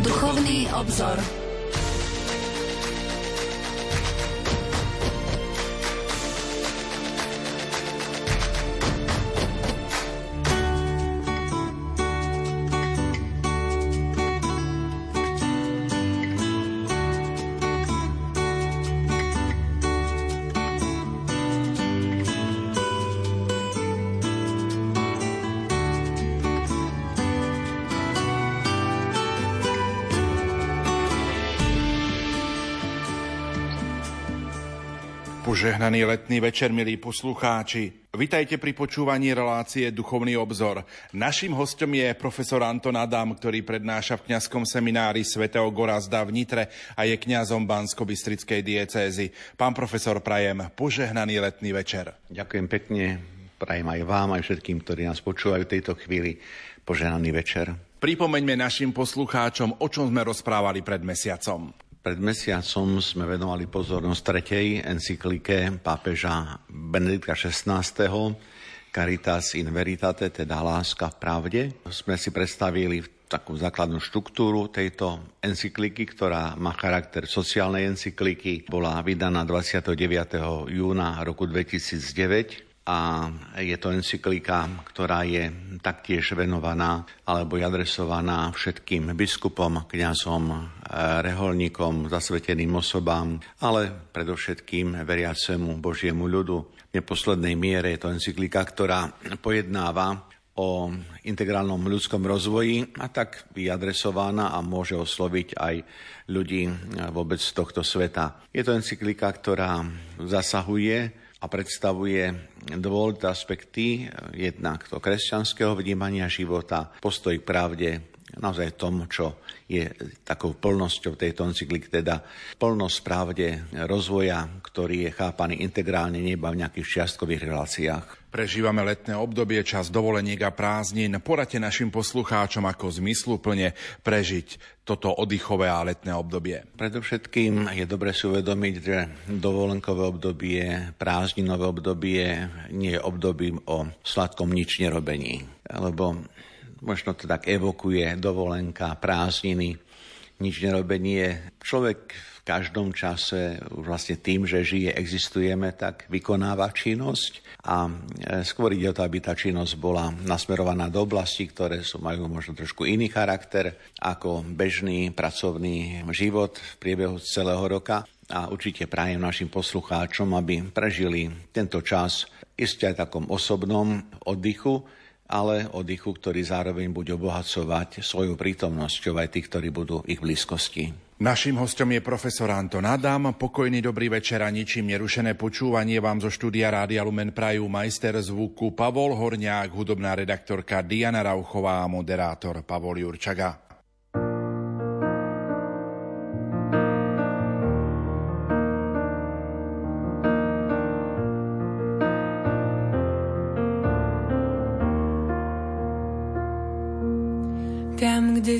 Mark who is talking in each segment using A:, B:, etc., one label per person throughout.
A: Duchovný obzor.
B: Požehnaný letný večer, milí poslucháči. Vitajte pri počúvaní relácie Duchovný obzor. Naším hostom je profesor Anton Adam, ktorý prednáša v kňazskom seminári svätého Gorazda v Nitre a je kňazom Bansko-Bystrickej diecézy. Pán profesor, prajem požehnaný letný večer.
C: Ďakujem pekne, prajem aj vám, aj všetkým, ktorí nás počúvajú v tejto chvíli. Požehnaný večer.
B: Pripomeňme našim poslucháčom, o čom sme rozprávali pred mesiacom.
C: Pred mesiacom sme venovali pozornosť tretej encyklike pápeža Benedikta XVI. Caritas in Veritate, teda láska v pravde. Sme si predstavili takú základnú štruktúru tejto encykliky, ktorá má charakter sociálnej encykliky. Bola vydaná 29. júna roku 2009 a je to encyklika, ktorá je taktiež venovaná alebo je adresovaná všetkým biskupom, kňazom, e, reholníkom, zasveteným osobám, ale predovšetkým veriacemu Božiemu ľudu. V neposlednej miere je to encyklika, ktorá pojednáva o integrálnom ľudskom rozvoji a tak je adresovaná a môže osloviť aj ľudí vôbec z tohto sveta. Je to encyklika, ktorá zasahuje a predstavuje dôležité aspekty, jednak to kresťanského vnímania života, postoj k pravde, naozaj tom, čo je takou plnosťou tejto encykliky, teda plnosť pravde rozvoja, ktorý je chápaný integrálne, neba v nejakých čiastkových reláciách.
B: Prežívame letné obdobie, čas dovoleniek a prázdnin. Poradte našim poslucháčom, ako zmysluplne prežiť toto oddychové a letné obdobie.
C: Predovšetkým je dobre si uvedomiť, že dovolenkové obdobie, prázdninové obdobie nie je obdobím o sladkom nič nerobení. Lebo možno to tak evokuje dovolenka, prázdniny, nič nerobenie. Človek v každom čase vlastne tým, že žije, existujeme, tak vykonáva činnosť. A e, skôr ide o to, aby tá činnosť bola nasmerovaná do oblasti, ktoré sú, majú možno trošku iný charakter ako bežný pracovný život v priebehu celého roka. A určite prajem našim poslucháčom, aby prežili tento čas isté aj takom osobnom oddychu, ale oddychu, ktorý zároveň bude obohacovať svojou prítomnosťou aj tých, ktorí budú v ich blízkosti.
B: Naším hostom je profesor Anton Adam. Pokojný dobrý večer a ničím nerušené počúvanie vám zo štúdia Rádia Lumen Prajú majster zvuku Pavol Horniák, hudobná redaktorka Diana Rauchová a moderátor Pavol Jurčaga.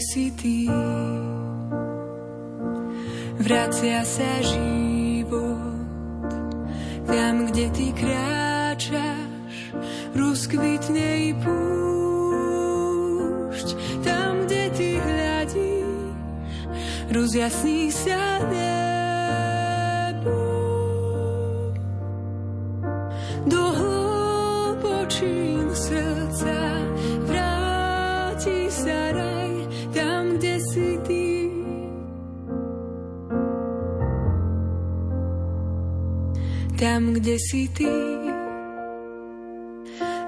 D: Si ty vracia sa život. Tam, kde ty kráčaš, rozkvitne i púšť. Tam, kde ty hľadíš, rozjasní sa nebo. Kde si ty.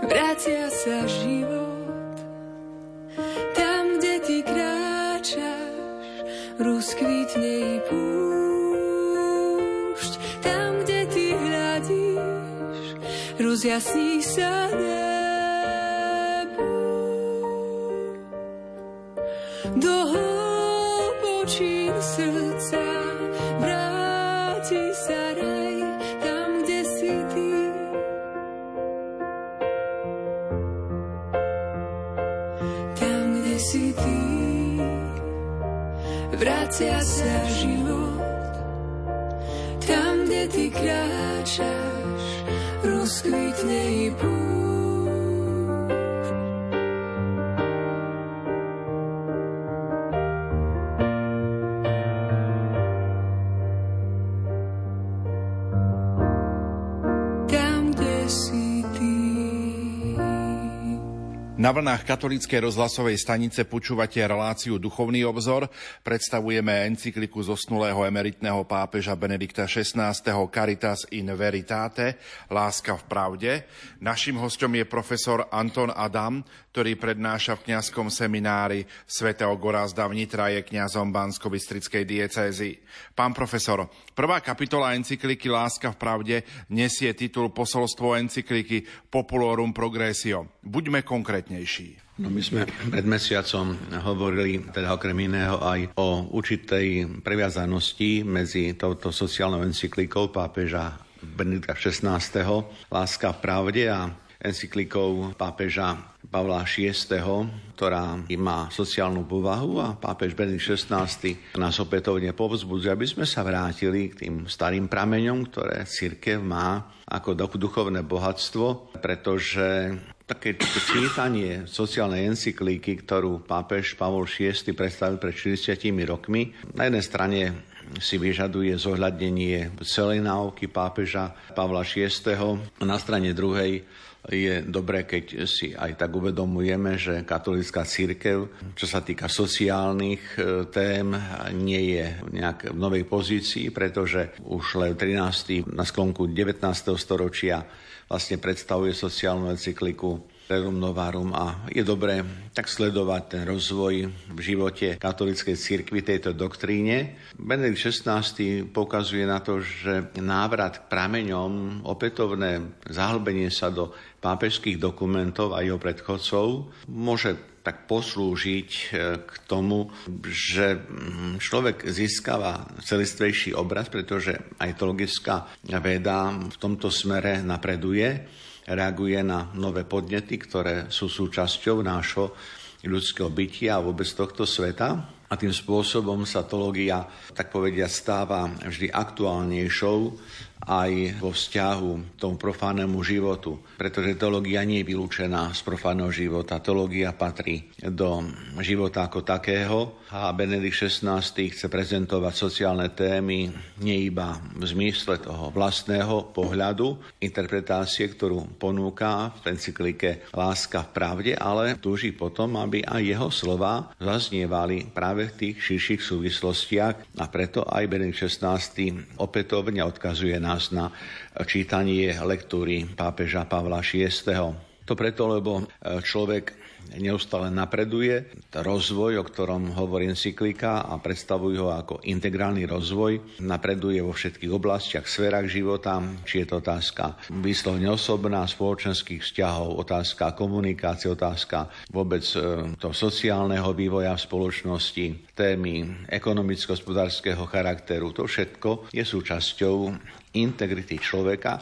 D: Vracia sa život, tam, kde ty kráčaš, rozkvitne i púšť. Tam, kde ty hľadíš, rozjasní
B: Na vlnách katolíckej rozhlasovej stanice počúvate reláciu Duchovný obzor. Predstavujeme encykliku zosnulého emeritného pápeža Benedikta XVI. Caritas in Veritate, Láska v pravde. Našim hostom je profesor Anton Adam, ktorý prednáša v kňazskom seminári svätého Gorazda v Nitra je kňazom bansko diecézy. Pán profesor, prvá kapitola encykliky Láska v pravde nesie titul posolstvo encykliky Populorum Progressio. Buďme konkrétnejší.
C: No my sme pred mesiacom hovorili teda okrem iného aj o určitej previazanosti medzi touto sociálnou encyklikou pápeža Benedikta XVI. Láska pravde a encyklikou pápeža Pavla VI, ktorá má sociálnu povahu a pápež Benedikt XVI nás opätovne povzbudzuje, aby sme sa vrátili k tým starým prameňom, ktoré církev má ako duchovné bohatstvo, pretože také čítanie sociálnej encyklíky, ktorú pápež Pavol VI predstavil pred 40 rokmi, na jednej strane si vyžaduje zohľadnenie celej náuky pápeža Pavla VI. Na strane druhej je dobré, keď si aj tak uvedomujeme, že katolická církev, čo sa týka sociálnych e, tém, nie je nejak v novej pozícii, pretože už len 13. na sklonku 19. storočia vlastne predstavuje sociálnu encykliku Rerum Novarum a je dobré tak sledovať ten rozvoj v živote katolíckej cirkvi tejto doktríne. Benedikt XVI pokazuje na to, že návrat k prameňom, opätovné zahlbenie sa do pápežských dokumentov a jeho predchodcov môže tak poslúžiť e, k tomu, že mm, človek získava celistvejší obraz, pretože aj teologická veda v tomto smere napreduje reaguje na nové podnety, ktoré sú súčasťou nášho ľudského bytia a vôbec tohto sveta. A tým spôsobom sa teológia, tak povedia, stáva vždy aktuálnejšou aj vo vzťahu tomu profánnemu životu. Pretože teológia nie je vylúčená z profánneho života. Teológia patrí do života ako takého a Benedikt XVI chce prezentovať sociálne témy nie iba v zmysle toho vlastného pohľadu, interpretácie, ktorú ponúka v encyklike Láska v pravde, ale túži potom, aby aj jeho slova zaznievali práve v tých širších súvislostiach a preto aj Benedikt XVI opätovne odkazuje nás na čítanie lektúry pápeža Pavla VI. To preto, lebo človek neustále napreduje. Rozvoj, o ktorom hovorí encyklika a predstavujú ho ako integrálny rozvoj, napreduje vo všetkých oblastiach, sférach života, či je to otázka výslovne osobná, spoločenských vzťahov, otázka komunikácie, otázka vôbec e, toho sociálneho vývoja v spoločnosti, témy ekonomicko-hospodárskeho charakteru. To všetko je súčasťou integrity človeka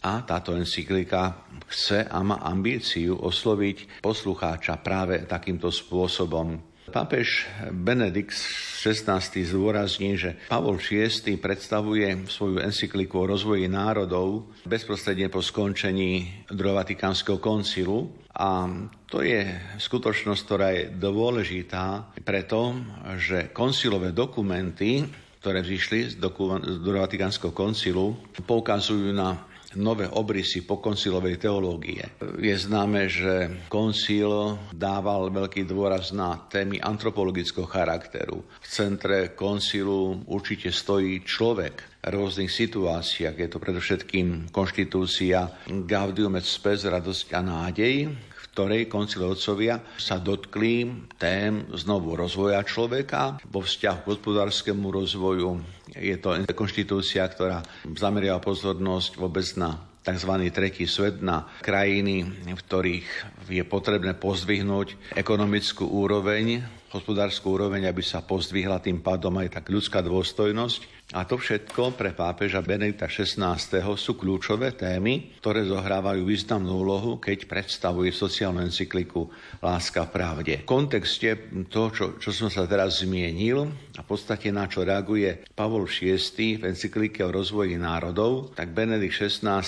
C: a táto encyklika chce a má ambíciu osloviť poslucháča práve takýmto spôsobom. Pápež Benedikt XVI zdôrazní, že Pavol VI predstavuje svoju encykliku o rozvoji národov bezprostredne po skončení druhého Vatikánskeho koncilu a to je skutočnosť, ktorá je dôležitá preto, že koncilové dokumenty ktoré vzýšli z, doku- z Vatikánskeho koncilu, poukazujú na nové obrysy pokoncilovej teológie. Je známe, že koncil dával veľký dôraz na témy antropologického charakteru. V centre koncilu určite stojí človek rôznych situáciách. Je to predovšetkým konštitúcia Gaudium et Spes, radosť a nádej, ktorej koncilovcovia sa dotkli tém znovu rozvoja človeka vo vzťahu k hospodárskému rozvoju. Je to konštitúcia, ktorá zameria pozornosť vôbec na tzv. tretí svet na krajiny, v ktorých je potrebné pozdvihnúť ekonomickú úroveň, hospodárskú úroveň, aby sa pozdvihla tým pádom aj tak ľudská dôstojnosť a to všetko pre pápeža Benedikta XVI. sú kľúčové témy, ktoré zohrávajú významnú úlohu, keď predstavuje sociálnu encykliku Láska v pravde. V kontexte toho, čo, čo som sa teraz zmienil a v podstate na čo reaguje Pavol VI v encyklike o rozvoji národov, tak Benedikt XVI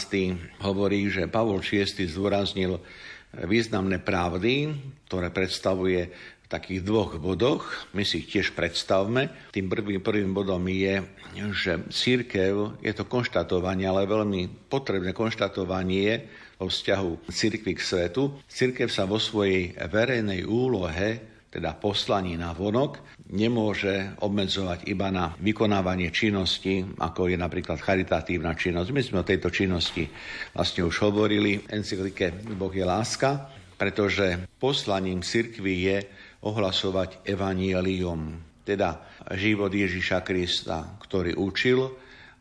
C: hovorí, že Pavol VI zdôraznil významné pravdy, ktoré predstavuje takých dvoch bodoch. My si ich tiež predstavme. Tým prvým, prvým bodom je, že církev je to konštatovanie, ale veľmi potrebné konštatovanie o vzťahu cirkvi k svetu. Cirkev sa vo svojej verejnej úlohe teda poslaní na vonok, nemôže obmedzovať iba na vykonávanie činnosti, ako je napríklad charitatívna činnosť. My sme o tejto činnosti vlastne už hovorili v encyklike Boh je láska, pretože poslaním cirkvi je ohlasovať evanielium, teda život Ježiša Krista, ktorý učil,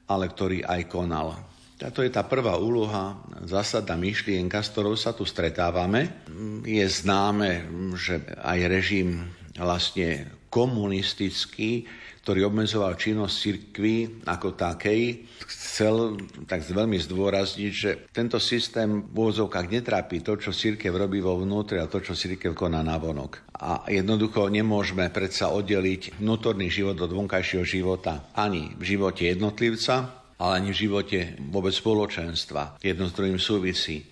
C: ale ktorý aj konal. Táto je tá prvá úloha, zásadná myšlienka, s ktorou sa tu stretávame. Je známe, že aj režim vlastne komunistický, ktorý obmedzoval činnosť cirkvy ako takej, chcel tak veľmi zdôrazniť, že tento systém v úvodzovkách netrápi to, čo cirkev robí vo vnútri a to, čo cirkev koná na vonok. A jednoducho nemôžeme predsa oddeliť vnútorný život od vonkajšieho života ani v živote jednotlivca, ale ani v živote vôbec spoločenstva. Jedno s druhým súvisí.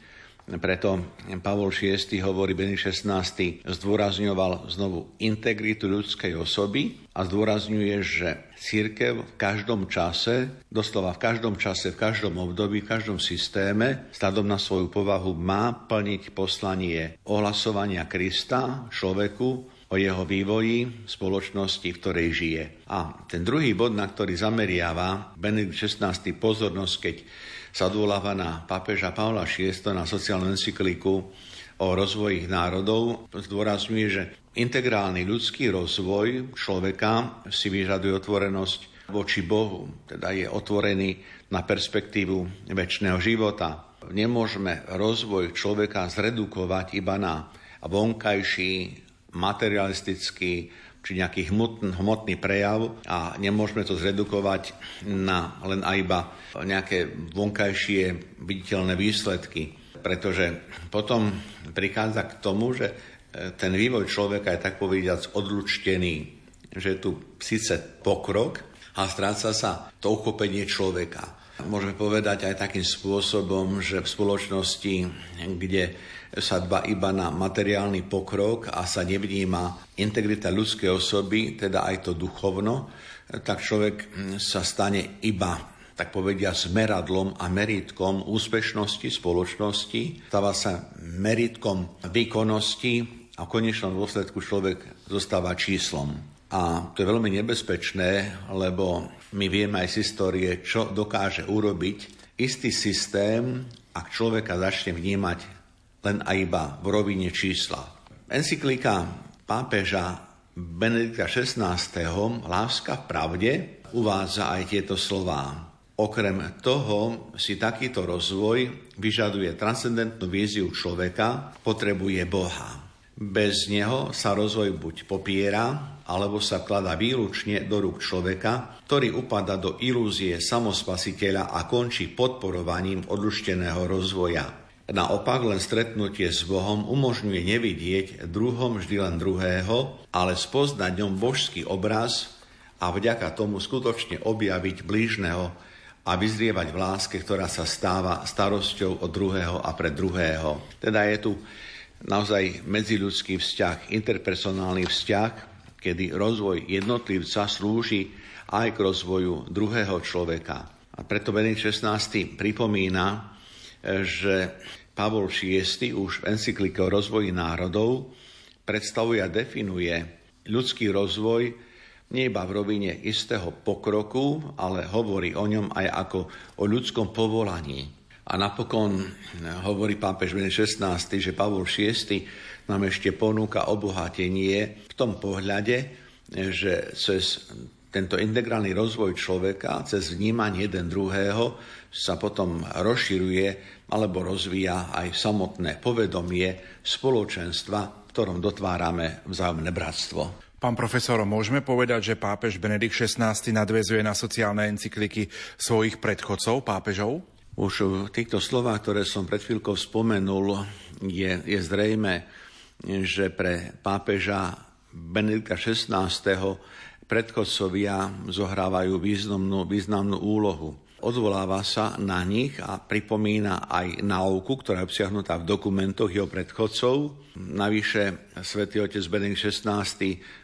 C: Preto Pavol VI hovorí, Benedikt XVI zdôrazňoval znovu integritu ľudskej osoby a zdôrazňuje, že církev v každom čase, doslova v každom čase, v každom období, v každom systéme, stádom na svoju povahu má plniť poslanie ohlasovania Krista človeku o jeho vývoji spoločnosti, v ktorej žije. A ten druhý bod, na ktorý zameriava Benedikt XVI pozornosť, keď sa odvoláva na pápeža Pavla VI na sociálnu encykliku o rozvoji národov, zdôrazňuje, že integrálny ľudský rozvoj človeka si vyžaduje otvorenosť voči Bohu, teda je otvorený na perspektívu väčšného života. Nemôžeme rozvoj človeka zredukovať iba na vonkajší materialistický či nejaký hmotný, hmotný prejav a nemôžeme to zredukovať na len aj iba nejaké vonkajšie viditeľné výsledky, pretože potom prichádza k tomu, že e, ten vývoj človeka je tak povediac odlučtený, že je tu síce pokrok a stráca sa to uchopenie človeka. Môžeme povedať aj takým spôsobom, že v spoločnosti, kde sa dba iba na materiálny pokrok a sa nevníma integrita ľudskej osoby, teda aj to duchovno, tak človek sa stane iba tak povedia, s meradlom a meritkom úspešnosti spoločnosti, stáva sa meritkom výkonnosti a v konečnom dôsledku človek zostáva číslom. A to je veľmi nebezpečné, lebo my vieme aj z histórie, čo dokáže urobiť istý systém, ak človeka začne vnímať len aj iba v rovine čísla. Encyklika pápeža Benedikta XVI. Láska v pravde uvádza aj tieto slová. Okrem toho si takýto rozvoj vyžaduje transcendentnú víziu človeka, potrebuje Boha. Bez neho sa rozvoj buď popiera, alebo sa klada výlučne do rúk človeka, ktorý upada do ilúzie samospasiteľa a končí podporovaním odlušteného rozvoja. Naopak len stretnutie s Bohom umožňuje nevidieť druhom vždy len druhého, ale spoznať ňom božský obraz a vďaka tomu skutočne objaviť blížneho a vyzrievať v láske, ktorá sa stáva starosťou od druhého a pre druhého. Teda je tu naozaj medziľudský vzťah, interpersonálny vzťah, kedy rozvoj jednotlivca slúži aj k rozvoju druhého človeka. A preto Benedikt XVI pripomína, že Pavol VI už v encyklike o rozvoji národov predstavuje a definuje ľudský rozvoj nie iba v rovine istého pokroku, ale hovorí o ňom aj ako o ľudskom povolaní. A napokon hovorí pápež Benedikt XVI, že Pavol VI nám ešte ponúka obohatenie v tom pohľade, že cez tento integrálny rozvoj človeka, cez vnímanie jeden druhého sa potom rozširuje alebo rozvíja aj samotné povedomie spoločenstva, v ktorom dotvárame vzájomné bratstvo.
B: Pán profesor, môžeme povedať, že pápež Benedikt XVI nadvezuje na sociálne encykliky svojich predchodcov, pápežov?
C: Už v týchto slovách, ktoré som pred chvíľkou spomenul, je, je zrejme, že pre pápeža Benedikta XVI predchodcovia zohrávajú významnú, významnú úlohu. Odvoláva sa na nich a pripomína aj náuku, ktorá je obsiahnutá v dokumentoch jeho predchodcov. Navyše svätý otec Benedikt XVI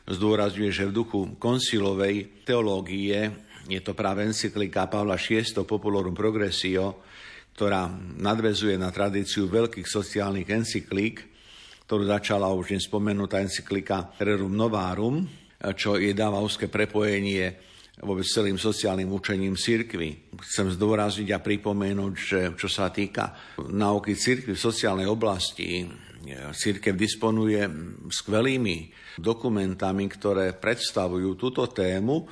C: zdôrazňuje, že v duchu koncilovej teológie je to práve encyklika Pavla VI Populorum Progressio, ktorá nadvezuje na tradíciu veľkých sociálnych encyklík, ktorú začala už nespomenutá encyklika Rerum Novarum, čo je dáva úzke prepojenie vôbec celým sociálnym učením cirkvy. Chcem zdôrazniť a pripomenúť, že čo sa týka náuky cirkvy v sociálnej oblasti, církev disponuje skvelými dokumentami, ktoré predstavujú túto tému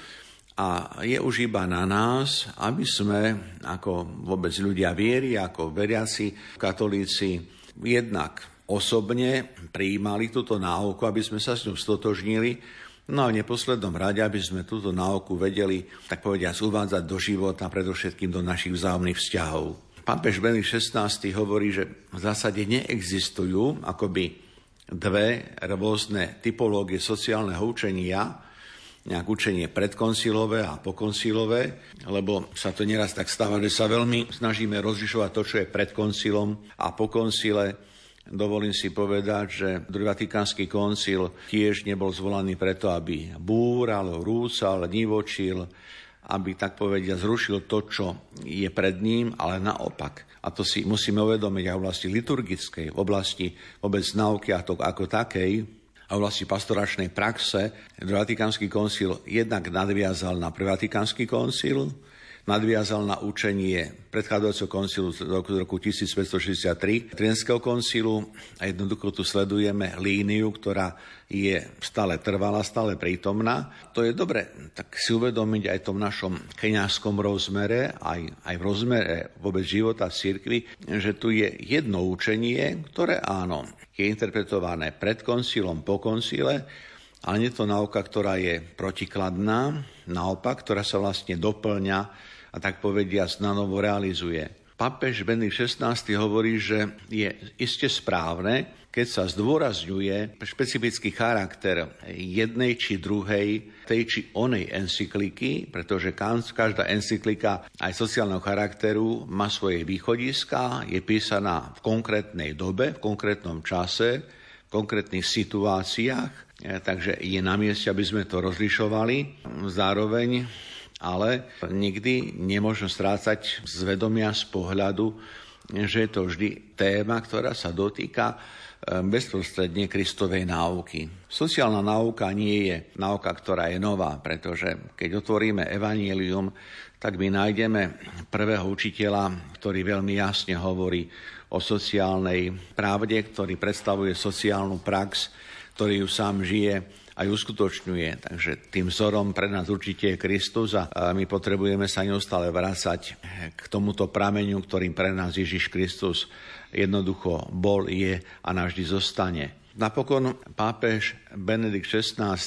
C: a je už iba na nás, aby sme ako vôbec ľudia viery, ako veriaci katolíci jednak osobne prijímali túto náuku, aby sme sa s ňou stotožnili, no a v neposlednom rade, aby sme túto náuku vedeli, tak povediať, uvádzať do života, predovšetkým do našich vzájomných vzťahov. Pápež Benedikt XVI hovorí, že v zásade neexistujú akoby dve rôzne typológie sociálneho učenia, nejak učenie predkoncilové a pokoncilové, lebo sa to nieraz tak stáva, že sa veľmi snažíme rozlišovať to, čo je pred koncilom a po koncile. Dovolím si povedať, že druhý Vatikánsky koncil tiež nebol zvolaný preto, aby búral, rúcal, nivočil, aby tak povedia zrušil to, čo je pred ním, ale naopak. A to si musíme uvedomiť aj v oblasti liturgickej, v oblasti vôbec nauky a to ako takej, a vlastne pastoračnej praxe, Vatikánsky koncil jednak nadviazal na Vatikánsky koncil, nadviazal na učenie predchádzajúceho koncilu z roku, roku 1563 Trinského koncilu a jednoducho tu sledujeme líniu, ktorá je stále trvalá, stále prítomná. To je dobre, tak si uvedomiť aj v tom našom keniažskom rozmere, aj, aj v rozmere vôbec života v cirkvi, že tu je jedno učenie, ktoré áno, je interpretované pred koncilom, po koncile, ale nie je to nauka, ktorá je protikladná, naopak, ktorá sa vlastne doplňa a tak povedia na realizuje. Papež Benedikt XVI hovorí, že je iste správne, keď sa zdôrazňuje špecifický charakter jednej či druhej, tej či onej encykliky, pretože každá encyklika aj sociálneho charakteru má svoje východiska, je písaná v konkrétnej dobe, v konkrétnom čase, v konkrétnych situáciách, takže je na mieste, aby sme to rozlišovali. Zároveň ale nikdy nemôžno strácať z vedomia, z pohľadu, že je to vždy téma, ktorá sa dotýka eh, bezprostredne Kristovej náuky. Sociálna náuka nie je náuka, ktorá je nová, pretože keď otvoríme evanílium, tak my nájdeme prvého učiteľa, ktorý veľmi jasne hovorí o sociálnej pravde, ktorý predstavuje sociálnu prax, ktorý ju sám žije aj uskutočňuje. Takže tým vzorom pre nás určite je Kristus a my potrebujeme sa neustále vrácať k tomuto prameňu, ktorým pre nás Ježiš Kristus jednoducho bol, je a navždy zostane. Napokon pápež Benedikt XVI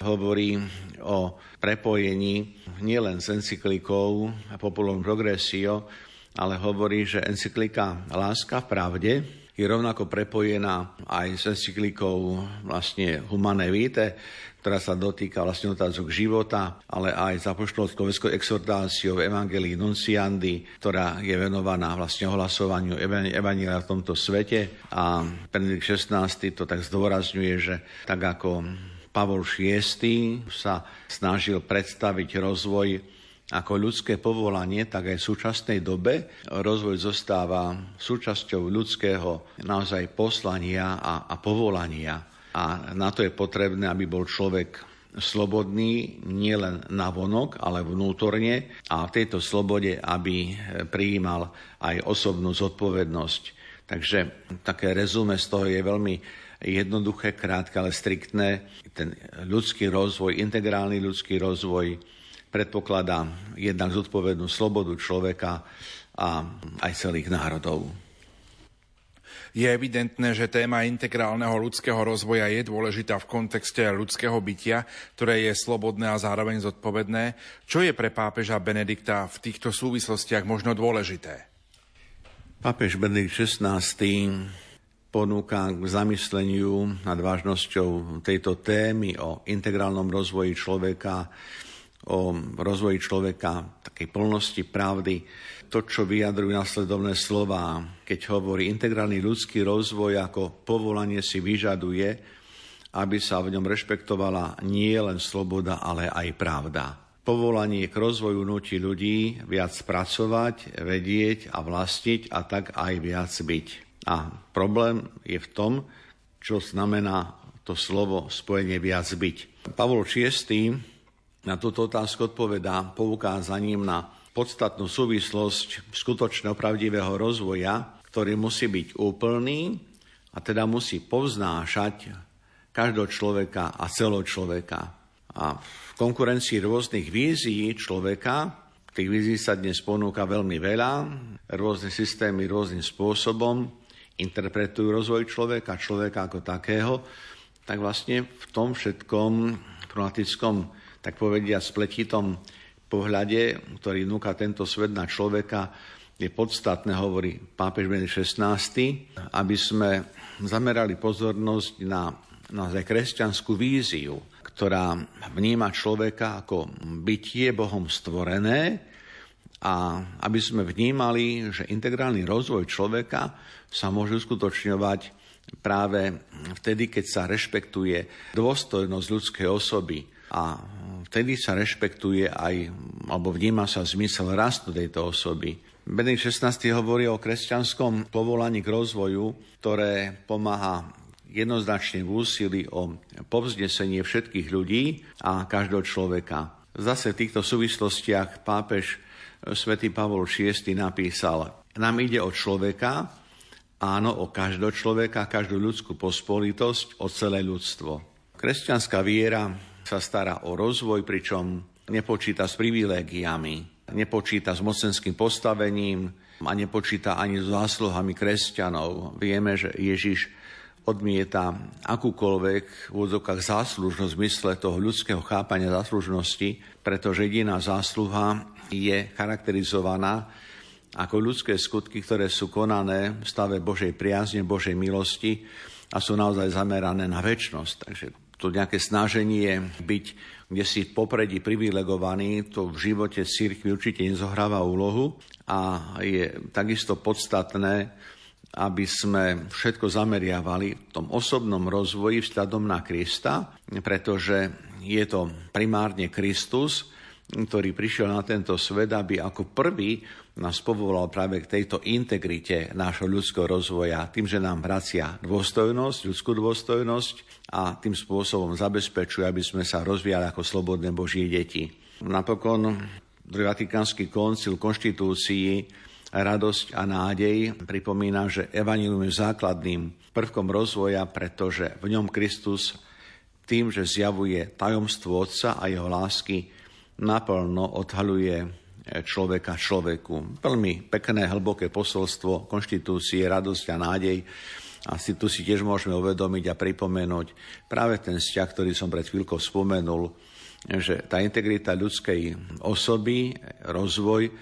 C: hovorí o prepojení nielen s encyklikou Populum Progressio, ale hovorí, že encyklika Láska v pravde je rovnako prepojená aj s encyklikou vlastne Humane Vitae, ktorá sa dotýka vlastne otázok života, ale aj s apoštolskou exhortáciou Evangelii Nunciandi, ktorá je venovaná vlastne ohlasovaniu Evangelia v tomto svete. A Benedikt XVI to tak zdôrazňuje, že tak ako Pavol VI sa snažil predstaviť rozvoj ako ľudské povolanie, tak aj v súčasnej dobe rozvoj zostáva súčasťou ľudského naozaj poslania a, a povolania. A na to je potrebné, aby bol človek slobodný nielen navonok, ale vnútorne a v tejto slobode, aby prijímal aj osobnú zodpovednosť. Takže také rezume z toho je veľmi jednoduché, krátke, ale striktné. Ten ľudský rozvoj, integrálny ľudský rozvoj, predpokladá jednak zodpovednú slobodu človeka a aj celých národov.
B: Je evidentné, že téma integrálneho ľudského rozvoja je dôležitá v kontexte ľudského bytia, ktoré je slobodné a zároveň zodpovedné. Čo je pre pápeža Benedikta v týchto súvislostiach možno dôležité?
C: Pápež Benedikt XVI ponúka k zamysleniu nad vážnosťou tejto témy o integrálnom rozvoji človeka o rozvoji človeka, takej plnosti pravdy, to, čo vyjadrujú nasledovné slova, keď hovorí integrálny ľudský rozvoj ako povolanie si vyžaduje, aby sa v ňom rešpektovala nie len sloboda, ale aj pravda. Povolanie k rozvoju nutí ľudí viac pracovať, vedieť a vlastiť a tak aj viac byť. A problém je v tom, čo znamená to slovo spojenie viac byť. Pavol VI na túto otázku odpovedá poukázaním na podstatnú súvislosť skutočného pravdivého rozvoja, ktorý musí byť úplný a teda musí povznášať každého človeka a celého človeka. A v konkurencii rôznych vízií človeka, tých vízií sa dnes ponúka veľmi veľa, rôzne systémy rôznym spôsobom interpretujú rozvoj človeka, človeka ako takého, tak vlastne v tom všetkom chromatickom, tak povedia, spletitom pohľade, ktorý núka tento svet na človeka, je podstatné, hovorí pápež Benedikt XVI, aby sme zamerali pozornosť na naozaj kresťanskú víziu, ktorá vníma človeka ako bytie Bohom stvorené a aby sme vnímali, že integrálny rozvoj človeka sa môže uskutočňovať práve vtedy, keď sa rešpektuje dôstojnosť ľudskej osoby a vtedy sa rešpektuje aj, alebo vníma sa zmysel rastu tejto osoby. Benedikt XVI hovorí o kresťanskom povolaní k rozvoju, ktoré pomáha jednoznačne v úsilí o povznesenie všetkých ľudí a každého človeka. Zase v týchto súvislostiach pápež svätý Pavol VI napísal, nám ide o človeka, áno, o každého človeka, každú ľudskú pospolitosť, o celé ľudstvo. Kresťanská viera sa stará o rozvoj, pričom nepočíta s privilégiami, nepočíta s mocenským postavením a nepočíta ani s zásluhami kresťanov. Vieme, že Ježiš odmieta akúkoľvek v úvodzovkách záslužnosť v zmysle toho ľudského chápania záslužnosti, pretože jediná zásluha je charakterizovaná ako ľudské skutky, ktoré sú konané v stave Božej priazne, Božej milosti a sú naozaj zamerané na väčnosť. Takže to nejaké snaženie byť kde si popredí privilegovaný, to v živote církvy určite nezohráva úlohu a je takisto podstatné, aby sme všetko zameriavali v tom osobnom rozvoji vzhľadom na Krista, pretože je to primárne Kristus, ktorý prišiel na tento svet, aby ako prvý nás povolal práve k tejto integrite nášho ľudského rozvoja, tým, že nám vracia dôstojnosť, ľudskú dôstojnosť a tým spôsobom zabezpečuje, aby sme sa rozvíjali ako slobodné Božie deti. Napokon druhý Vatikánsky koncil konštitúcii radosť a nádej. Pripomína, že evanilium je základným prvkom rozvoja, pretože v ňom Kristus tým, že zjavuje tajomstvo Otca a jeho lásky, naplno odhaluje človeka človeku. Veľmi pekné, hlboké posolstvo konštitúcie, radosť a nádej. Asi tu si tiež môžeme uvedomiť a pripomenúť práve ten vzťah, ktorý som pred chvíľkou spomenul, že tá integrita ľudskej osoby, rozvoj,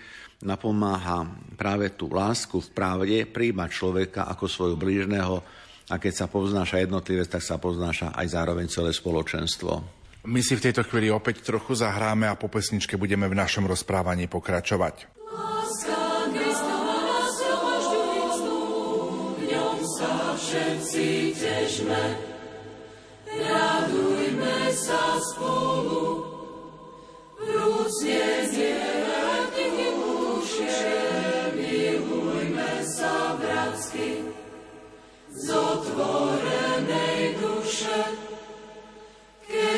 C: napomáha práve tú lásku v pravde príjmať človeka ako svojho blížneho a keď sa poznáša jednotlivec, tak sa poznáša aj zároveň celé spoločenstvo.
D: My si v tejto chvíli opäť trochu zahráme a po pesničke budeme v našom rozprávaní pokračovať. všetci težme, radujme sa spolu, vrúcne z otvorenej duše, keď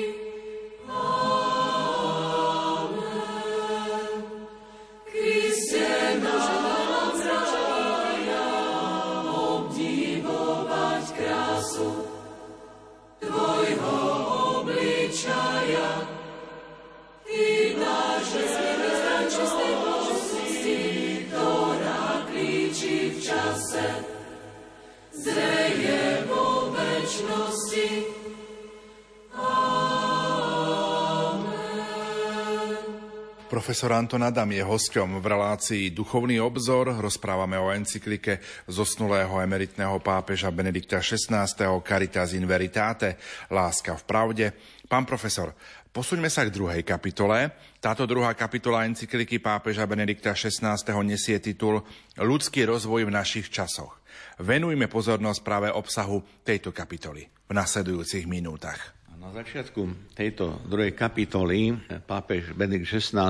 B: Profesor Anton Adam je hosťom v relácii Duchovný obzor. Rozprávame o encyklike zosnulého emeritného pápeža Benedikta XVI. Caritas in Veritate, Láska v pravde. Pán profesor, posuňme sa k druhej kapitole. Táto druhá kapitola encykliky pápeža Benedikta XVI. nesie titul Ľudský rozvoj v našich časoch. Venujme pozornosť práve obsahu tejto kapitoly v nasledujúcich minútach.
C: Na začiatku tejto druhej kapitoly pápež Benedikt XVI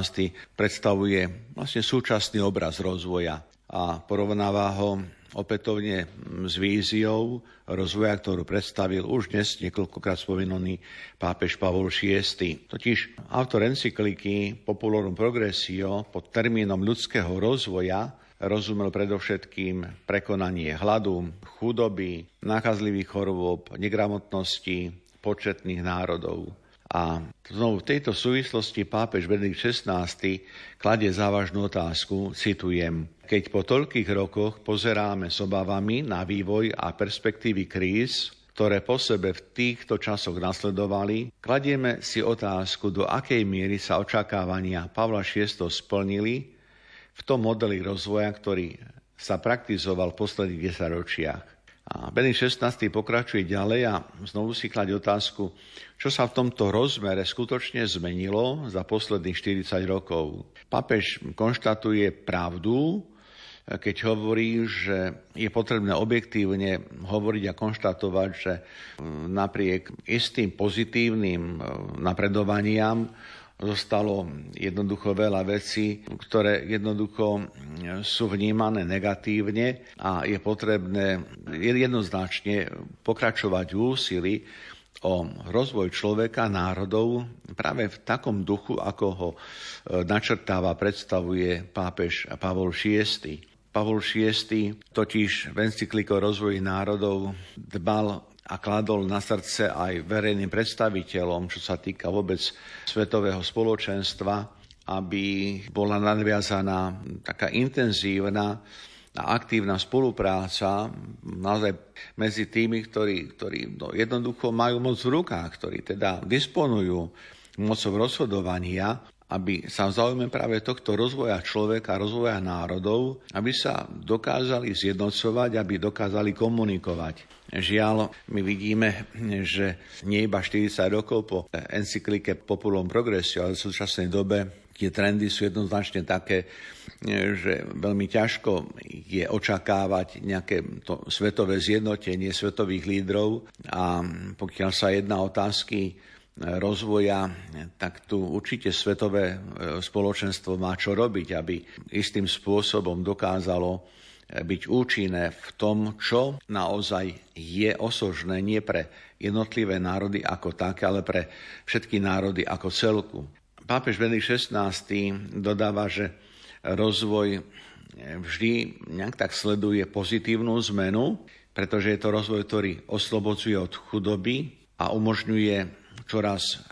C: predstavuje vlastne súčasný obraz rozvoja a porovnáva ho opätovne s víziou rozvoja, ktorú predstavil už dnes niekoľkokrát spomenutý pápež Pavol VI. Totiž autor encykliky Populorum Progressio pod termínom ľudského rozvoja rozumel predovšetkým prekonanie hladu, chudoby, nákazlivých chorôb, negramotnosti, početných národov. A znovu v tejto súvislosti pápež Benedikt XVI kladie závažnú otázku, citujem, keď po toľkých rokoch pozeráme s obavami na vývoj a perspektívy kríz, ktoré po sebe v týchto časoch nasledovali, kladieme si otázku, do akej miery sa očakávania Pavla VI splnili v tom modeli rozvoja, ktorý sa praktizoval v posledných desaťročiach. A Benedikt XVI pokračuje ďalej a znovu si kladie otázku, čo sa v tomto rozmere skutočne zmenilo za posledných 40 rokov. Papež konštatuje pravdu, keď hovorí, že je potrebné objektívne hovoriť a konštatovať, že napriek istým pozitívnym napredovaniam zostalo jednoducho veľa vecí, ktoré jednoducho sú vnímané negatívne a je potrebné jednoznačne pokračovať v úsilí o rozvoj človeka, národov práve v takom duchu, ako ho e, načrtáva, predstavuje pápež Pavol VI. Pavol VI totiž v encykliku o rozvoji národov dbal a kladol na srdce aj verejným predstaviteľom, čo sa týka vôbec svetového spoločenstva, aby bola nadviazaná taká intenzívna a aktívna spolupráca naozaj medzi tými, ktorí, ktorí no, jednoducho majú moc v rukách, ktorí teda disponujú mocou rozhodovania aby sa v práve tohto rozvoja človeka, rozvoja národov, aby sa dokázali zjednocovať, aby dokázali komunikovať. Žiaľ, my vidíme, že nie iba 40 rokov po encyklike Populum Progressio, ale v súčasnej dobe tie trendy sú jednoznačne také, že veľmi ťažko je očakávať nejaké to svetové zjednotenie svetových lídrov. A pokiaľ sa jedná otázky rozvoja, tak tu určite svetové e, spoločenstvo má čo robiť, aby istým spôsobom dokázalo byť účinné v tom, čo naozaj je osožné nie pre jednotlivé národy ako také, ale pre všetky národy ako celku. Pápež Benedikt XVI dodáva, že rozvoj vždy nejak tak sleduje pozitívnu zmenu, pretože je to rozvoj, ktorý oslobodzuje od chudoby a umožňuje čoraz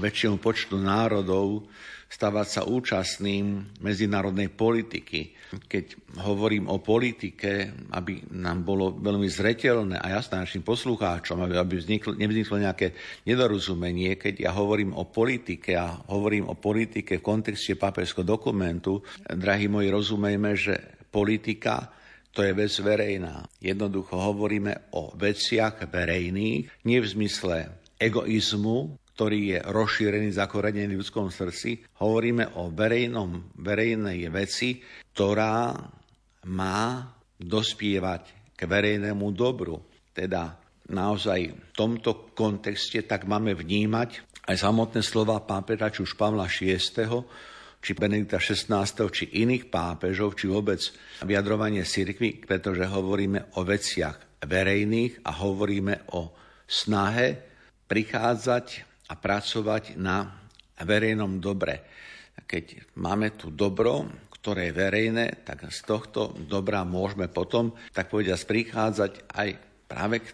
C: väčšiemu počtu národov stávať sa účastným medzinárodnej politiky. Keď hovorím o politike, aby nám bolo veľmi zretelné a jasné našim poslucháčom, aby vzniklo, nevzniklo nejaké nedorozumenie, keď ja hovorím o politike a hovorím o politike v kontexte papežského dokumentu, drahí moji, rozumejme, že politika to je vec verejná. Jednoducho hovoríme o veciach verejných, nie v zmysle egoizmu, ktorý je rozšírený, zakorenený v ľudskom srdci. Hovoríme o verejnom, verejnej veci, ktorá má dospievať k verejnému dobru. Teda naozaj v tomto kontexte tak máme vnímať aj samotné slova pápeža, či už Pavla VI, či Benedikta XVI, či iných pápežov, či vôbec vyjadrovanie cirkvi, pretože hovoríme o veciach verejných a hovoríme o snahe prichádzať a pracovať na verejnom dobre. Keď máme tu dobro, ktoré je verejné, tak z tohto dobra môžeme potom, tak povediať, prichádzať aj práve k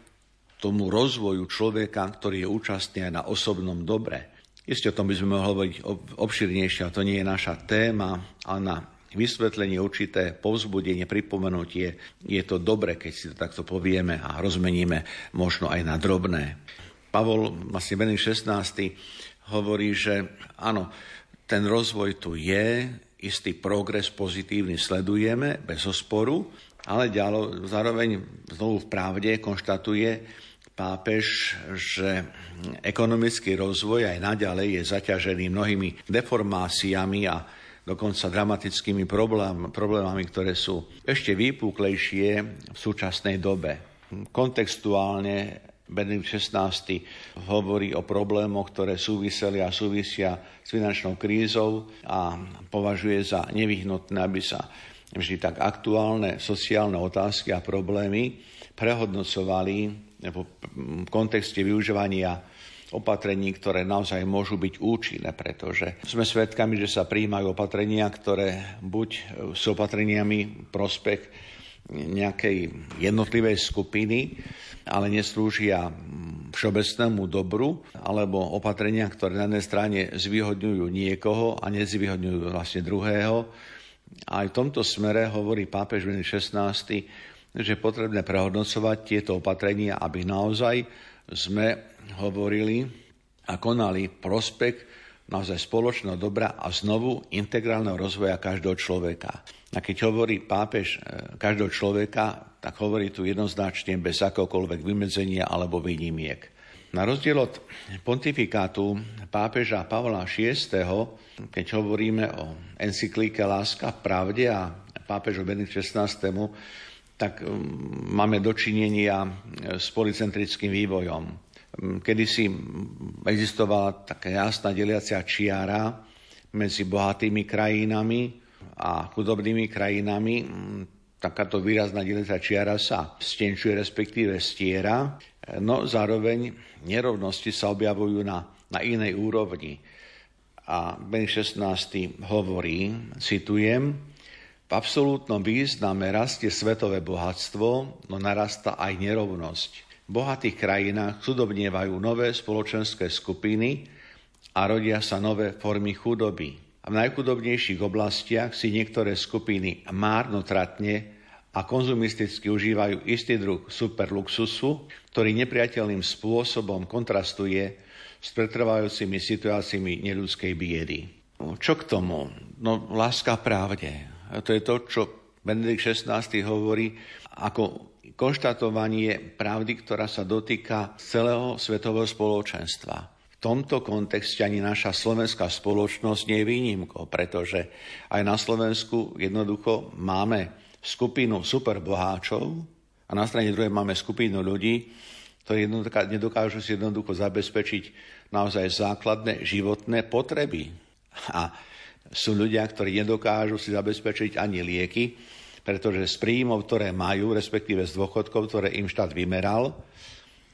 C: tomu rozvoju človeka, ktorý je účastný aj na osobnom dobre. Isté o tom by sme mohli hovoriť obširnejšie, ale to nie je naša téma, ale na vysvetlenie, určité povzbudenie, pripomenutie. Je to dobre, keď si to takto povieme a rozmeníme možno aj na drobné. Pavol, vlastne Benedikt XVI, hovorí, že áno, ten rozvoj tu je, istý progres pozitívny sledujeme bez osporu, ale ďalo, zároveň znovu v pravde konštatuje pápež, že ekonomický rozvoj aj naďalej je zaťažený mnohými deformáciami a dokonca dramatickými problém, problémami, ktoré sú ešte výpuklejšie v súčasnej dobe. Kontextuálne Benedikt XVI hovorí o problémoch, ktoré súviseli a súvisia s finančnou krízou a považuje za nevyhnutné, aby sa vždy tak aktuálne sociálne otázky a problémy prehodnocovali v kontexte využívania opatrení, ktoré naozaj môžu byť účinné, pretože sme svedkami, že sa príjmajú opatrenia, ktoré buď sú opatreniami prospech nejakej jednotlivej skupiny, ale neslúžia všeobecnému dobru, alebo opatrenia, ktoré na jednej strane zvýhodňujú niekoho a nezvýhodňujú vlastne druhého. Aj v tomto smere hovorí pápež Benedikt XVI, že potrebné prehodnocovať tieto opatrenia, aby naozaj sme hovorili a konali prospekt naozaj spoločného dobra a znovu integrálneho rozvoja každého človeka. A keď hovorí pápež e, každého človeka, tak hovorí tu jednoznačne bez akokoľvek vymedzenia alebo výnimiek. Na rozdiel od pontifikátu pápeža Pavla VI, keď hovoríme o encyklíke Láska v pravde a pápežu Benedikt XVI, tak mm, máme dočinenia s policentrickým vývojom. Mm, Kedy si existovala taká jasná deliacia čiara medzi bohatými krajinami a chudobnými krajinami mm, takáto výrazná deliacia čiara sa stenčuje, respektíve stiera, no zároveň nerovnosti sa objavujú na, na inej úrovni. A Ben 16. hovorí, citujem, v absolútnom význame rastie svetové bohatstvo, no narasta aj nerovnosť. Bohatých krajinách chudobnievajú nové spoločenské skupiny a rodia sa nové formy chudoby a v najchudobnejších oblastiach si niektoré skupiny márnotratne a konzumisticky užívajú istý druh superluxusu, ktorý nepriateľným spôsobom kontrastuje s pretrvajúcimi situáciami neľudskej biedy. No, čo k tomu? No, láska pravde. To je to, čo Benedikt XVI hovorí ako konštatovanie pravdy, ktorá sa dotýka celého svetového spoločenstva tomto kontexte ani naša slovenská spoločnosť nie je výnimkou, pretože aj na Slovensku jednoducho máme skupinu superboháčov a na strane druhej máme skupinu ľudí, ktorí nedokážu si jednoducho zabezpečiť naozaj základné životné potreby. A sú ľudia, ktorí nedokážu si zabezpečiť ani lieky, pretože z príjmov, ktoré majú, respektíve z dôchodkov, ktoré im štát vymeral,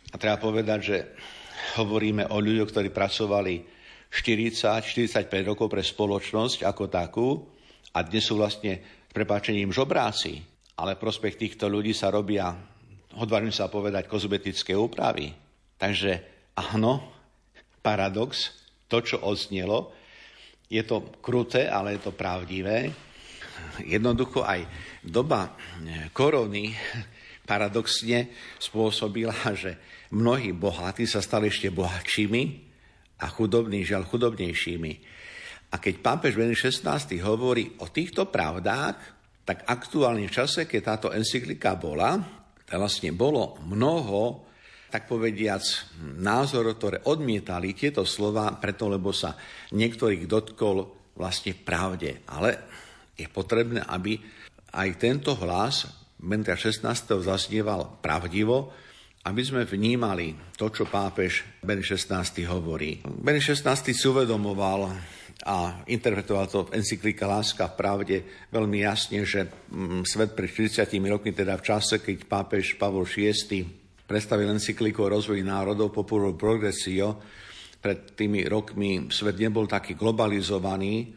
C: a treba povedať, že hovoríme o ľuďoch, ktorí pracovali 40-45 rokov pre spoločnosť ako takú a dnes sú vlastne prepáčením žobráci. Ale prospech týchto ľudí sa robia, hodvarím sa povedať, kozmetické úpravy. Takže áno, paradox, to, čo odznelo, je to kruté, ale je to pravdivé. Jednoducho aj doba korony paradoxne spôsobila, že mnohí bohatí sa stali ešte bohatšími a chudobní, žiaľ chudobnejšími. A keď pápež Benedikt XVI hovorí o týchto pravdách, tak aktuálne v čase, keď táto encyklika bola, tak vlastne bolo mnoho, tak povediac, názorov, ktoré odmietali tieto slova, preto lebo sa niektorých dotkol vlastne pravde. Ale je potrebné, aby aj tento hlas Benedikta 16. zaznieval pravdivo, aby sme vnímali to, čo pápež Ben 16. hovorí. Ben 16. si uvedomoval a interpretoval to v encyklika Láska v pravde veľmi jasne, že mm, svet pred 40 rokmi, teda v čase, keď pápež Pavol VI predstavil encykliku o rozvoji národov Populum Progressio, pred tými rokmi svet nebol taký globalizovaný,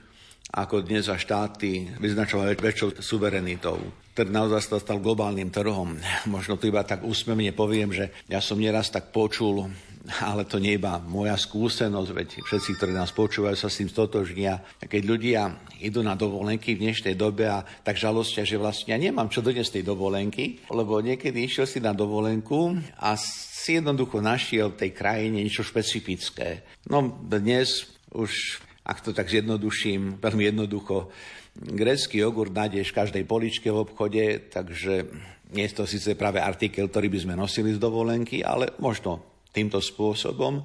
C: ako dnes a štáty vyznačovali väčšou suverenitou. Ten naozaj sa stal globálnym trhom. Možno to iba tak úsmevne poviem, že ja som nieraz tak počul, ale to nie iba moja skúsenosť, veď všetci, ktorí nás počúvajú, sa s tým stotožnia. Keď ľudia idú na dovolenky v dnešnej dobe a tak žalostia, že vlastne ja nemám čo doniesť tej dovolenky, lebo niekedy išiel si na dovolenku a si jednoducho našiel v tej krajine niečo špecifické. No dnes už ak to tak zjednoduším, veľmi jednoducho, grécky jogurt nájdeš v každej poličke v obchode, takže nie je to síce práve artikel, ktorý by sme nosili z dovolenky, ale možno týmto spôsobom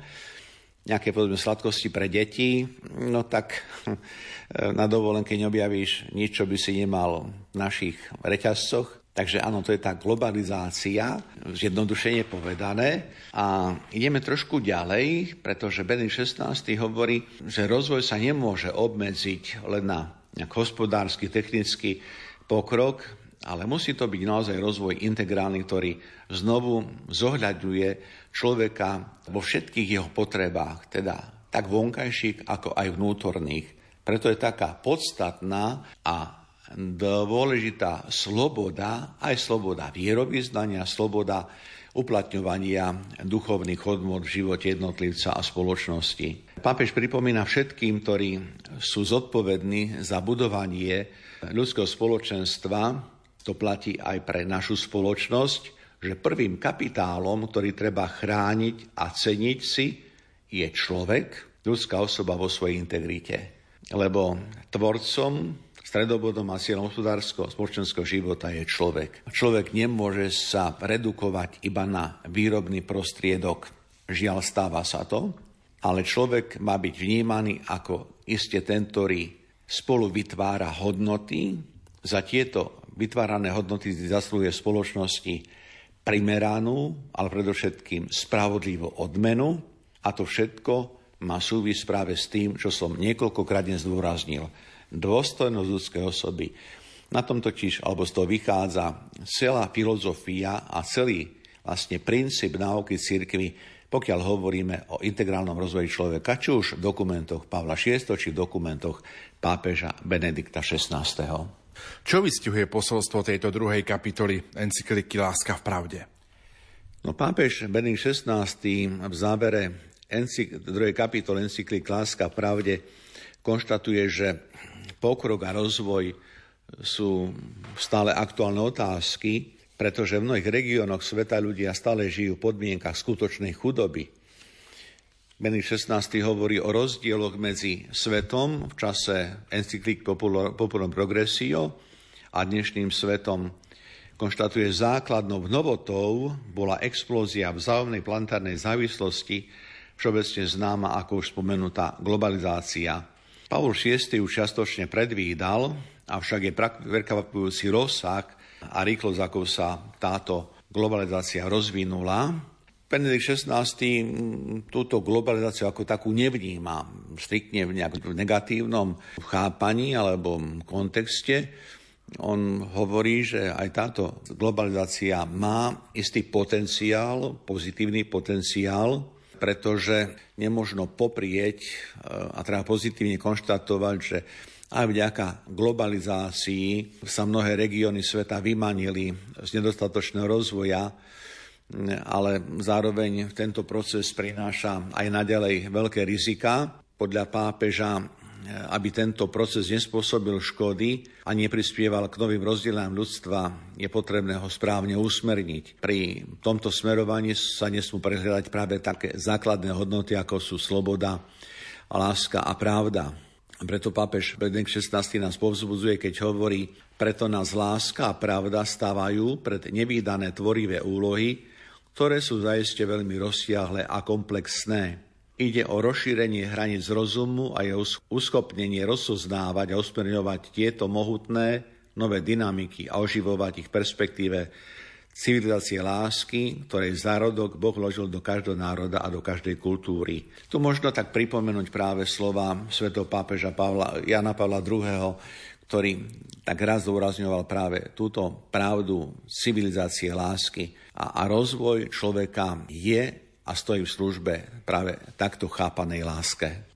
C: nejaké povedzme sladkosti pre deti, no tak na dovolenke neobjavíš nič, čo by si nemal v našich reťazcoch. Takže áno, to je tá globalizácia, zjednodušene povedané. A ideme trošku ďalej, pretože Benedikt XVI hovorí, že rozvoj sa nemôže obmedziť len na hospodársky, technický pokrok, ale musí to byť naozaj rozvoj integrálny, ktorý znovu zohľadňuje človeka vo všetkých jeho potrebách, teda tak vonkajších, ako aj vnútorných. Preto je taká podstatná a dôležitá sloboda, aj sloboda vierovýznania, sloboda uplatňovania duchovných hodnot v živote jednotlivca a spoločnosti. Pápež pripomína všetkým, ktorí sú zodpovední za budovanie ľudského spoločenstva, to platí aj pre našu spoločnosť, že prvým kapitálom, ktorý treba chrániť a ceniť si, je človek, ľudská osoba vo svojej integrite. Lebo tvorcom Stredobodom a cieľom hospodárskeho spoločenského života je človek. Človek nemôže sa redukovať iba na výrobný prostriedok. Žiaľ, stáva sa to, ale človek má byť vnímaný ako iste ten, ktorý spolu vytvára hodnoty. Za tieto vytvárané hodnoty zaslúje spoločnosti primeranú, ale predovšetkým spravodlivú odmenu. A to všetko má súvisť práve s tým, čo som niekoľkokrát dnes zdôraznil dôstojnosť ľudskej osoby. Na tom totiž, alebo z toho vychádza celá filozofia a celý vlastne princíp náuky cirkvi, pokiaľ hovoríme o integrálnom rozvoji človeka, či už v dokumentoch Pavla VI, či v dokumentoch pápeža Benedikta XVI.
B: Čo vystihuje posolstvo tejto druhej kapitoly encykliky Láska v pravde?
C: No, pápež Benedikt XVI v závere encyk- druhej kapitoly encykliky Láska v pravde konštatuje, že pokrok a rozvoj sú stále aktuálne otázky, pretože v mnohých regiónoch sveta ľudia stále žijú v podmienkach skutočnej chudoby. Benedikt XVI hovorí o rozdieloch medzi svetom v čase encyklík Populum Progressio a dnešným svetom konštatuje základnou novotou bola explózia vzájomnej plantárnej závislosti, všeobecne známa ako už spomenutá globalizácia Pavol VI už častočne predvídal, avšak je prekvapujúci rozsah a rýchlosť, ako sa táto globalizácia rozvinula. Benedikt XVI túto globalizáciu ako takú nevníma striktne v nejakom negatívnom chápaní alebo kontexte. On hovorí, že aj táto globalizácia má istý potenciál, pozitívny potenciál, pretože nemožno poprieť e, a treba pozitívne konštatovať, že aj vďaka globalizácii sa mnohé regióny sveta vymanili z nedostatočného rozvoja, ale zároveň tento proces prináša aj naďalej veľké rizika. Podľa pápeža aby tento proces nespôsobil škody a neprispieval k novým rozdielam ľudstva, je potrebné ho správne usmerniť. Pri tomto smerovaní sa nesmú prehľadať práve také základné hodnoty, ako sú sloboda, láska a pravda. Preto pápež Benedikt XVI nás povzbudzuje, keď hovorí, preto nás láska a pravda stávajú pred nevýdané tvorivé úlohy, ktoré sú zaiste veľmi rozsiahle a komplexné. Ide o rozšírenie hraníc rozumu a jeho uschopnenie rozoznávať a usmerňovať tieto mohutné nové dynamiky a oživovať ich v perspektíve civilizácie lásky, ktorej zárodok Boh ložil do každého národa a do každej kultúry. Tu možno tak pripomenúť práve slova svetov pápeža Pavla, Jana Pavla II., ktorý tak raz zdôrazňoval práve túto pravdu civilizácie lásky. A, a rozvoj človeka je a stojí v službe práve takto chápanej láske.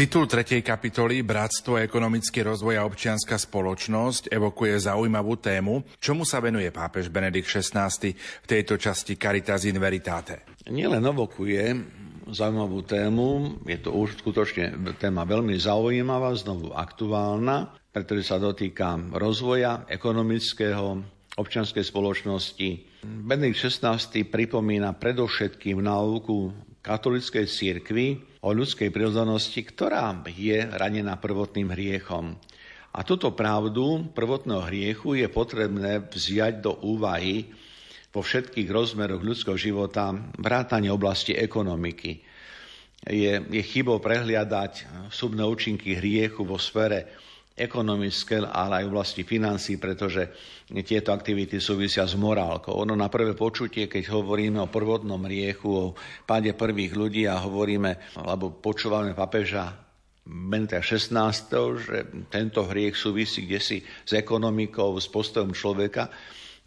B: Titul tretej kapitoly Bratstvo, ekonomický rozvoj a občianská spoločnosť evokuje zaujímavú tému, čomu sa venuje pápež Benedikt XVI v tejto časti Caritas in Veritate.
C: Nielen evokuje zaujímavú tému, je to už skutočne téma veľmi zaujímavá, znovu aktuálna, pretože sa dotýka rozvoja ekonomického, občianskej spoločnosti. Benedikt XVI pripomína predovšetkým náuku katolickej cirkvi o ľudskej prirodzenosti, ktorá je ranená prvotným hriechom. A túto pravdu prvotného hriechu je potrebné vziať do úvahy vo všetkých rozmeroch ľudského života, vrátane oblasti ekonomiky. Je, je chybou prehliadať subné účinky hriechu vo sfére ekonomické, ale aj v oblasti financí, pretože tieto aktivity súvisia s morálkou. Ono na prvé počutie, keď hovoríme o prvotnom riechu, o páde prvých ľudí a hovoríme, alebo počúvame papeža Benita 16., že tento hriech súvisí kde si s ekonomikou, s postojom človeka,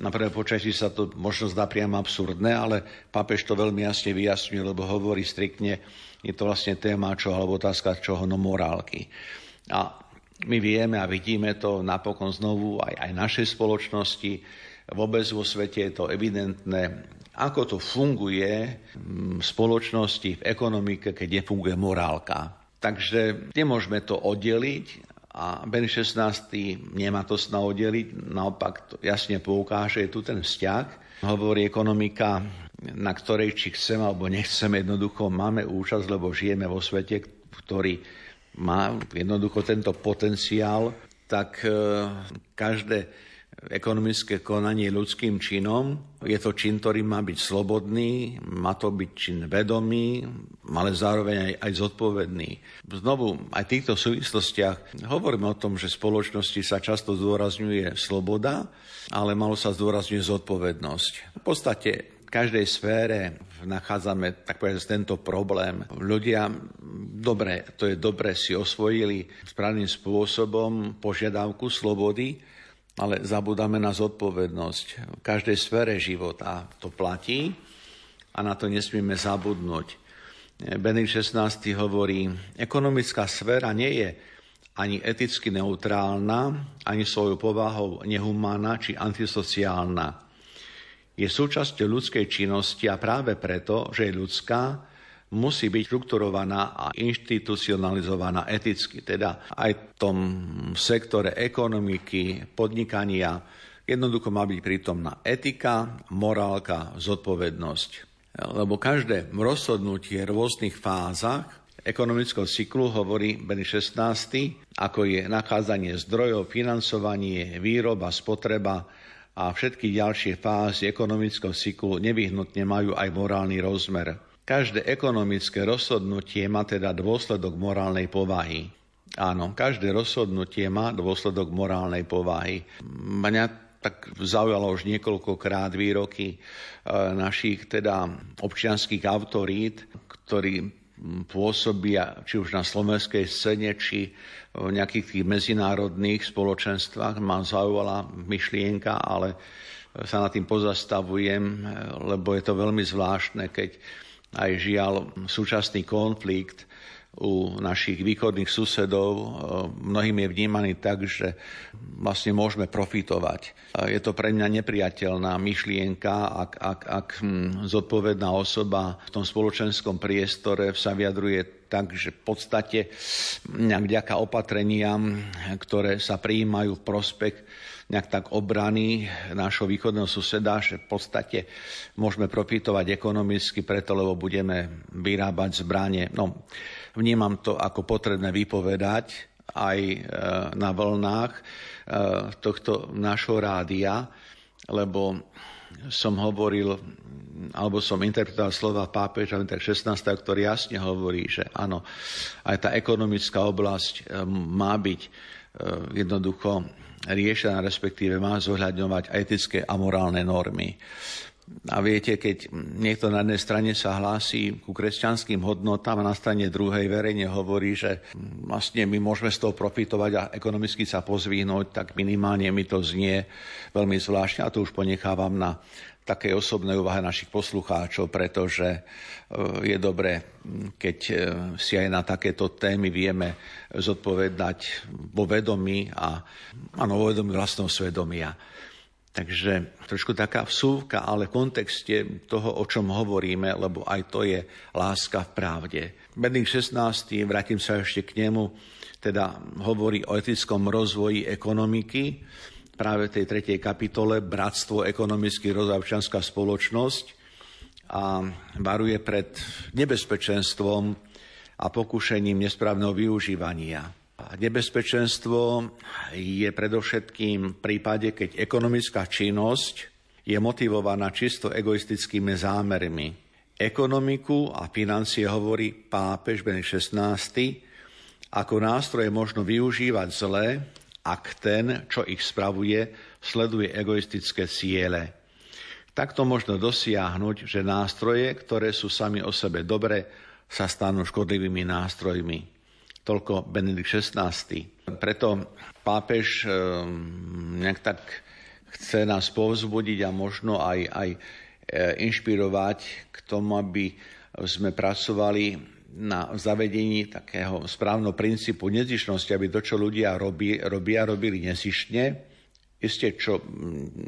C: na prvé počasí sa to možno zdá priamo absurdné, ale papež to veľmi jasne vyjasňuje, lebo hovorí striktne, je to vlastne téma čo, alebo otázka čoho, no morálky. A my vieme a vidíme to napokon znovu aj, aj našej spoločnosti, vôbec vo svete je to evidentné, ako to funguje v spoločnosti, v ekonomike, keď nefunguje morálka. Takže nemôžeme to oddeliť a Ben 16. nemá to sna oddeliť, naopak to jasne poukáže, je tu ten vzťah. Hovorí ekonomika, na ktorej či chceme alebo nechceme, jednoducho máme účasť, lebo žijeme vo svete, ktorý má jednoducho tento potenciál, tak e, každé ekonomické konanie ľudským činom. Je to čin, ktorý má byť slobodný, má to byť čin vedomý, ale zároveň aj, aj zodpovedný. Znovu, aj v týchto súvislostiach hovoríme o tom, že v spoločnosti sa často zdôrazňuje sloboda, ale malo sa zdôrazňuje zodpovednosť. V podstate každej sfére nachádzame tak povedať, tento problém. Ľudia, dobre, to je dobre, si osvojili správnym spôsobom požiadavku slobody, ale zabudáme na zodpovednosť v každej sfére života. To platí a na to nesmieme zabudnúť. Benedikt 16. hovorí, ekonomická sféra nie je ani eticky neutrálna, ani svojou povahou nehumánna či antisociálna. Je súčasťou ľudskej činnosti a práve preto, že je ľudská, musí byť štrukturovaná a institucionalizovaná eticky. Teda aj v tom sektore ekonomiky, podnikania, jednoducho má byť prítomná etika, morálka, zodpovednosť. Lebo každé rozhodnutie v rôznych fázach ekonomického cyklu hovorí Beny 16, ako je nachádzanie zdrojov, financovanie, výroba, spotreba a všetky ďalšie fázy ekonomického cyklu nevyhnutne majú aj morálny rozmer. Každé ekonomické rozhodnutie má teda dôsledok morálnej povahy. Áno, každé rozhodnutie má dôsledok morálnej povahy. Mňa tak zaujalo už niekoľkokrát výroky e, našich teda občianských autorít, ktorí pôsobia či už na slovenskej scéne, či v nejakých tých medzinárodných spoločenstvách. Ma zaujala myšlienka, ale sa nad tým pozastavujem, e, lebo je to veľmi zvláštne, keď aj žiaľ súčasný konflikt u našich východných susedov e, mnohým je vnímaný tak, že vlastne môžeme profitovať. Je to pre mňa nepriateľná myšlienka, ak, ak, ak hm, zodpovedná osoba v tom spoločenskom priestore sa vyjadruje tak, že v podstate nejak vďaka opatreniam, ktoré sa prijímajú v prospech nejak tak obrany nášho východného suseda, že v podstate môžeme profitovať ekonomicky preto, lebo budeme vyrábať zbranie. No, vnímam to ako potrebné vypovedať aj e, na vlnách e, tohto nášho rádia, lebo som hovoril, alebo som interpretoval slova pápeža 16., ktorý jasne hovorí, že áno, aj tá ekonomická oblasť e, má byť jednoducho riešená, respektíve má zohľadňovať etické a morálne normy. A viete, keď niekto na jednej strane sa hlási ku kresťanským hodnotám a na strane druhej verejne hovorí, že vlastne my môžeme z toho profitovať a ekonomicky sa pozvínuť, tak minimálne mi to znie veľmi zvláštne a to už ponechávam na takej osobnej úvahe našich poslucháčov, pretože e, je dobré, keď e, si aj na takéto témy vieme zodpovedať vo vedomí a áno, vo vedomí vlastného svedomia. Takže trošku taká vsúvka, ale v kontexte toho, o čom hovoríme, lebo aj to je láska v pravde. Benedikt 16. vrátim sa ešte k nemu, teda hovorí o etickom rozvoji ekonomiky, práve v tej tretej kapitole Bratstvo, ekonomický rozvoj občianská spoločnosť a varuje pred nebezpečenstvom a pokušením nesprávneho využívania. Nebezpečenstvo je predovšetkým v prípade, keď ekonomická činnosť je motivovaná čisto egoistickými zámermi. Ekonomiku a financie hovorí pápež Benedikt 16. Ako nástroje možno využívať zle ak ten, čo ich spravuje, sleduje egoistické ciele. Takto možno dosiahnuť, že nástroje, ktoré sú sami o sebe dobre, sa stanú škodlivými nástrojmi. Toľko Benedikt XVI. Preto pápež ehm, nejak tak chce nás povzbudiť a možno aj, aj e, inšpirovať k tomu, aby sme pracovali na zavedení takého správneho princípu nezišnosti, aby to, čo ľudia robí, robia, robili nezišne. Isté, čo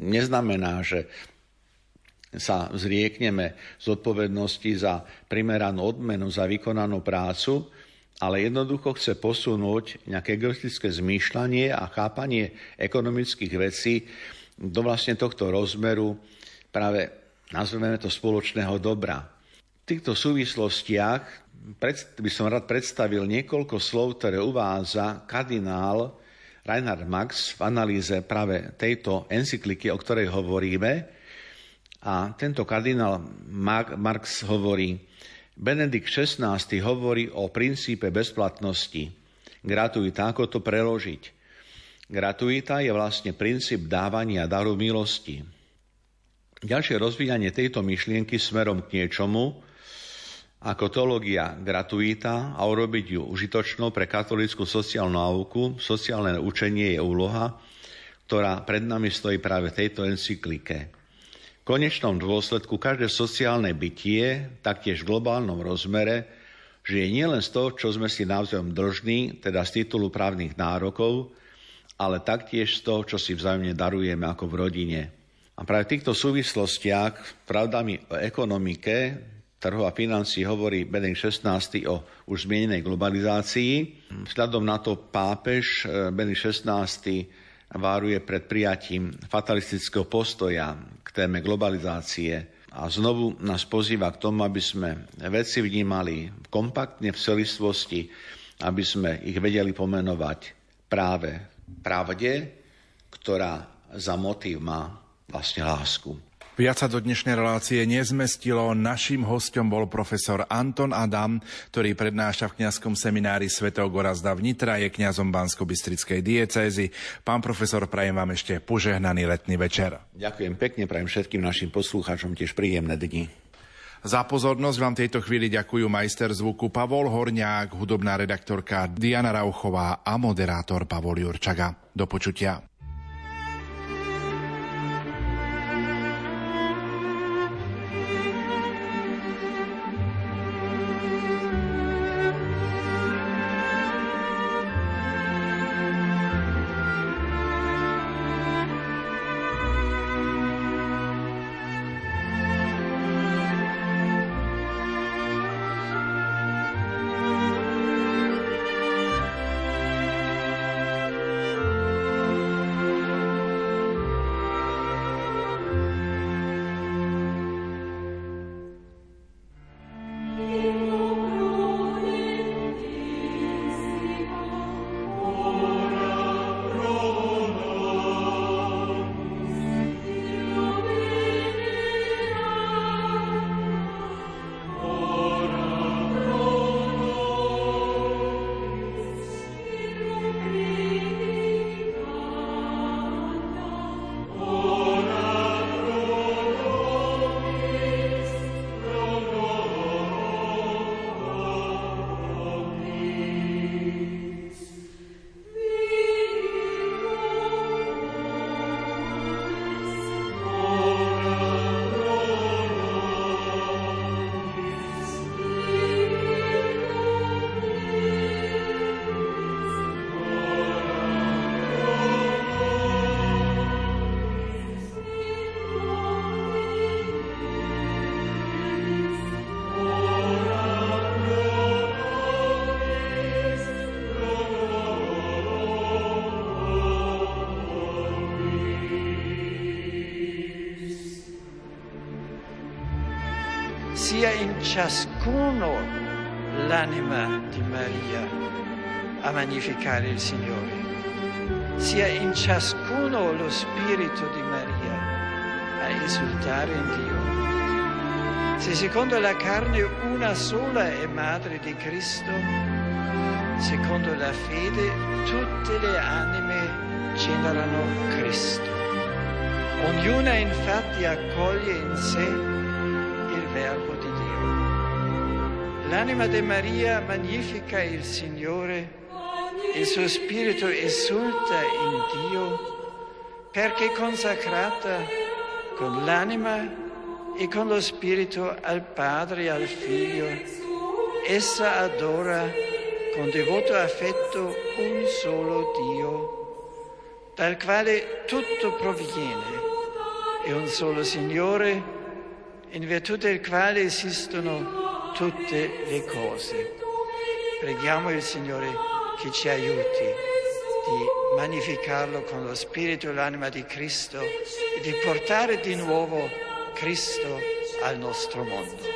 C: neznamená, že sa zriekneme zodpovednosti za primeranú odmenu, za vykonanú prácu, ale jednoducho chce posunúť nejaké egoistické zmýšľanie a chápanie ekonomických vecí do vlastne tohto rozmeru práve nazveme to spoločného dobra. Týchto súvislostiach by som rád predstavil niekoľko slov, ktoré uvádza kardinál Reinhard Max v analýze práve tejto encykliky, o ktorej hovoríme. A tento kardinál Marx hovorí, Benedikt XVI hovorí o princípe bezplatnosti. Gratuita, ako to preložiť? Gratuita je vlastne princíp dávania daru milosti. Ďalšie rozvíjanie tejto myšlienky smerom k niečomu, ako teológia gratuita a urobiť ju užitočnou pre katolickú sociálnu náuku, sociálne učenie je úloha, ktorá pred nami stojí práve v tejto encyklike. V konečnom dôsledku každé sociálne bytie, taktiež v globálnom rozmere, žije nielen z toho, čo sme si navzájom dlžní, teda z titulu právnych nárokov, ale taktiež z toho, čo si vzájomne darujeme ako v rodine. A práve v týchto súvislostiach pravdami o ekonomike, trhu a financií hovorí Benedikt XVI o už zmienenej globalizácii. Vzhľadom na to pápež eh, Benedikt XVI váruje pred prijatím fatalistického postoja k téme globalizácie a znovu nás pozýva k tomu, aby sme veci vnímali kompaktne v celistvosti, aby sme ich vedeli pomenovať práve pravde, ktorá za motív má vlastne lásku.
B: Viac sa do dnešnej relácie nezmestilo. Naším hostom bol profesor Anton Adam, ktorý prednáša v kňazskom seminári svätého Gorazda v Nitra, je kňazom Bansko-Bystrickej diecézy. Pán profesor, prajem vám ešte požehnaný letný večer.
C: Ďakujem pekne, prajem všetkým našim poslucháčom tiež príjemné dni.
B: Za pozornosť vám tejto chvíli ďakujú majster zvuku Pavol Horňák, hudobná redaktorka Diana Rauchová a moderátor Pavol Jurčaga. Do počutia.
A: Ciascuno l'anima di Maria a magnificare il Signore, sia in ciascuno lo spirito di Maria a esultare in Dio. Se secondo la carne una sola è madre di Cristo, secondo la fede tutte le anime generano Cristo. Ognuna infatti accoglie in sé L'anima di Maria magnifica il Signore, il suo spirito esulta in Dio perché consacrata con l'anima e con lo spirito al Padre e al Figlio. Essa adora con devoto affetto un solo Dio, dal quale tutto proviene, e un solo Signore, in virtù del quale esistono tutte le cose. Preghiamo il Signore che ci aiuti di magnificarlo con lo spirito e l'anima di Cristo e di portare di nuovo Cristo al nostro mondo.